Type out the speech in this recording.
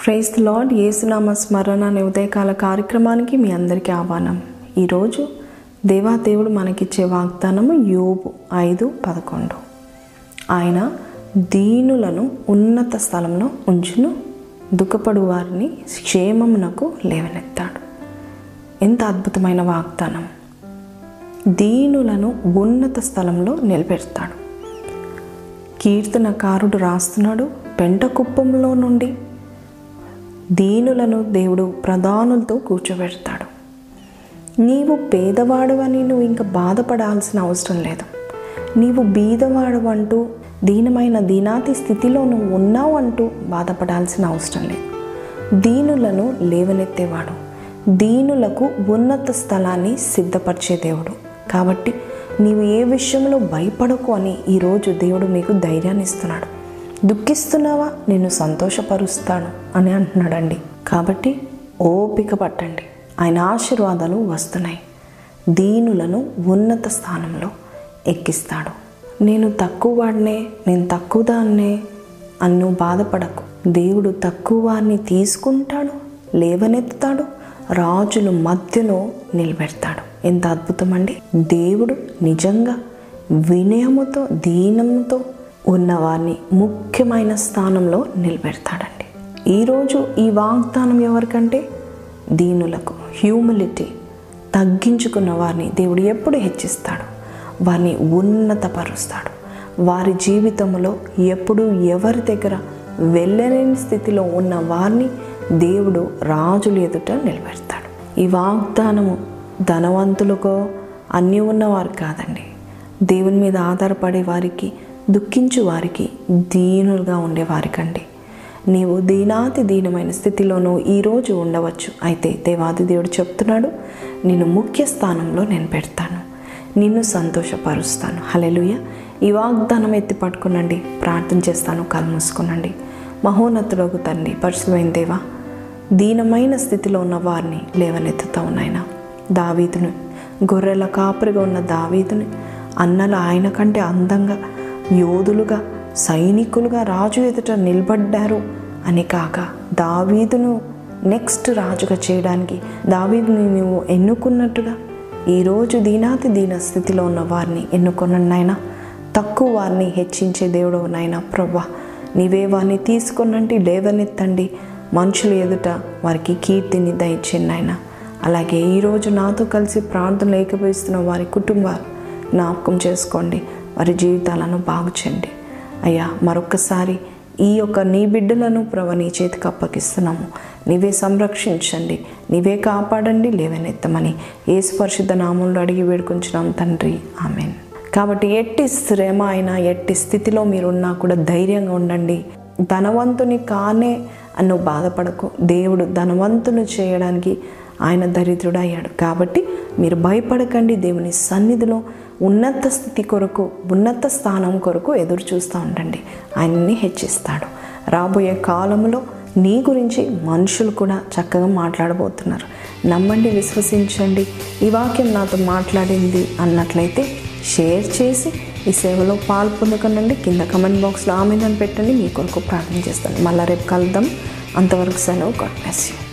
Praise lord యేసునామ స్మరణ అనే ఉదయకాల కార్యక్రమానికి మీ అందరికీ ఆహ్వానం. ఈరోజు దేవాదేవుడు మనకిచ్చే వాగ్దానము యోబు ఐదు పదకొండు. ఆయన దీనులను ఉన్నత స్థలంలో ఉంచును దుఃఖపడు వారిని క్షేమమునకు లేవనెత్తాడు. ఎంత అద్భుతమైన వాగ్దానం. దీనులను ఉన్నత స్థలంలో నిలబెడతాడు. కీర్తనకారుడు రాస్తున్నాడు పెంట కుప్పంలో నుండి దీనులను దేవుడు ప్రధానులతో కూర్చోబెడతాడు. నీవు పేదవాడవని నువ్వు ఇంకా బాధపడాల్సిన అవసరం లేదు. నీవు బీదవాడు అంటూ దీనమైన దీనాతి స్థితిలో నువ్వు ఉన్నావు అంటూ బాధపడాల్సిన అవసరం లేదు. దీనులను లేవనెత్తేవాడు. దీనులకు ఉన్నత స్థలాన్ని సిద్ధపరిచే దేవుడు. కాబట్టి నీవు ఏ విషయంలో భయపడకు అని ఈరోజు దేవుడు మీకు ధైర్యాన్ని ఇస్తున్నాడు. దుఃఖిస్తున్నావా? నేను సంతోషపరుస్తాను అని అంటున్నాడండి. కాబట్టి ఓపిక పట్టండి. ఆయన ఆశీర్వాదాలు వస్తున్నాయి. దీనులను ఉన్నత స్థానంలో ఎక్కిస్తాడు. నేను తక్కువ వాడినే నేను తక్కువ దాన్నే అని బాధపడకు. దేవుడు తక్కువ వారిని తీసుకుంటాడు లేవనెత్తుతాడు రాజుల మధ్యలో నిలబెడతాడు. ఎంత అద్భుతం అండి దేవుడు నిజంగా వినయముతో దీనంతో ఉన్నవారిని ముఖ్యమైన స్థానంలో నిలబెడతాడండి. ఈరోజు ఈ వాగ్దానం ఎవరికంటే? దీనులకు హ్యూమిలిటీ తగ్గించుకున్న వారిని దేవుడు ఎప్పుడు హెచ్చిస్తాడు? వారిని ఉన్నతపరుస్తాడు. వారి జీవితంలో ఎప్పుడు ఎవరి దగ్గర వెళ్ళలేని స్థితిలో ఉన్న వారిని దేవుడు రాజులు ఎదుట నిలబెడతాడు. ఈ వాగ్దానము ధనవంతులకో అన్నీ ఉన్నవారు కాదండి. దేవుని మీద ఆధారపడే వారికి దుఃఖించు వారికి దీనులుగా ఉండేవారికండి నీవు దీనాతి దీనమైన స్థితిలోనూ ఈరోజు ఉండవచ్చు. అయితే దేవాది దేవుడు చెప్తున్నాడు నిన్ను ముఖ్య స్థానంలో నేను పెడతాను. నిన్ను సంతోషపరుస్తాను. హలెలుయ ఈ వాగ్దానం ఎత్తి పట్టుకునండి. ప్రార్థన చేస్తాను కళ్ళు మూసుకునండి. మహోన్నతులకు తండ్రి పరిశుభైన దేవా దీనమైన స్థితిలో ఉన్న వారిని లేవనెత్తుతావు నాయన దావీదును గొర్రెల కాపురిగా ఉన్న దావీదుని అన్నల ఆయన కంటే అందంగా యోధులుగా సైనికులుగా రాజు ఎదుట నిలబడ్డారు. అని కాక దావీదును నెక్స్ట్ రాజుగా చేయడానికి దావీదుని నువ్వు ఎన్నుకున్నట్టుగా? ఈరోజు దీనాతి దీన స్థితిలో ఉన్న వారిని ఎన్నుకున్నాను తక్కువ వారిని హెచ్చించే దేవుడు నాయన ప్రభా నీవే వారిని తీసుకున్నంటి లేవనెత్తండి. మనుషుల ఎదుట వారికి కీర్తిని దయచేయండి అలాగే ఈరోజు నాతో కలిసి ప్రార్థన లేకపోయిస్తున్న వారి కుటుంబాలు జ్ఞాపకం చేసుకోండి. వారి జీవితాలను బాగుచండి అయ్యా మరొకసారి ఈ యొక్క నీ బిడ్డలను ప్రభ నీ చేతికి అప్పగిస్తున్నాము. నీవే సంరక్షించండి. నీవే కాపాడండి. లేవనెత్తమని ఏసు పరిశుద్ధ నామంలో అడిగి వేడుకుంటున్నాం తండ్రి. ఆమెన్. కాబట్టి ఎట్టి శ్రమ అయినా ఎట్టి స్థితిలో మీరున్నా కూడా ధైర్యంగా ఉండండి. ధనవంతుని కానే అన్ను బాధపడకు. దేవుడు ధనవంతుని చేయడానికి ఆయన దరిద్రుడు అయ్యాడు కాబట్టి మీరు భయపడకండి. దేవుని సన్నిధిలో ఉన్నత స్థితి కొరకు ఉన్నత స్థానం కొరకు ఎదురు చూస్తూ ఉండండి. ఆయన్ని హెచ్చిస్తాడు. రాబోయే కాలంలో నీ గురించి మనుషులు కూడా చక్కగా మాట్లాడబోతున్నారు. నమ్మండి విశ్వసించండి. ఈ వాక్యం నాతో మాట్లాడింది అన్నట్లయితే షేర్ చేసి ఈ సేవలో పాల్పొందుకనండి కింద కమెంట్ బాక్స్లో ఆమెదని పెట్టండి. మీ కొరకు ప్రార్థన చేస్తాను. మళ్ళీ రేపు కలుద్దాం. అంతవరకు సెలవు. God bless you.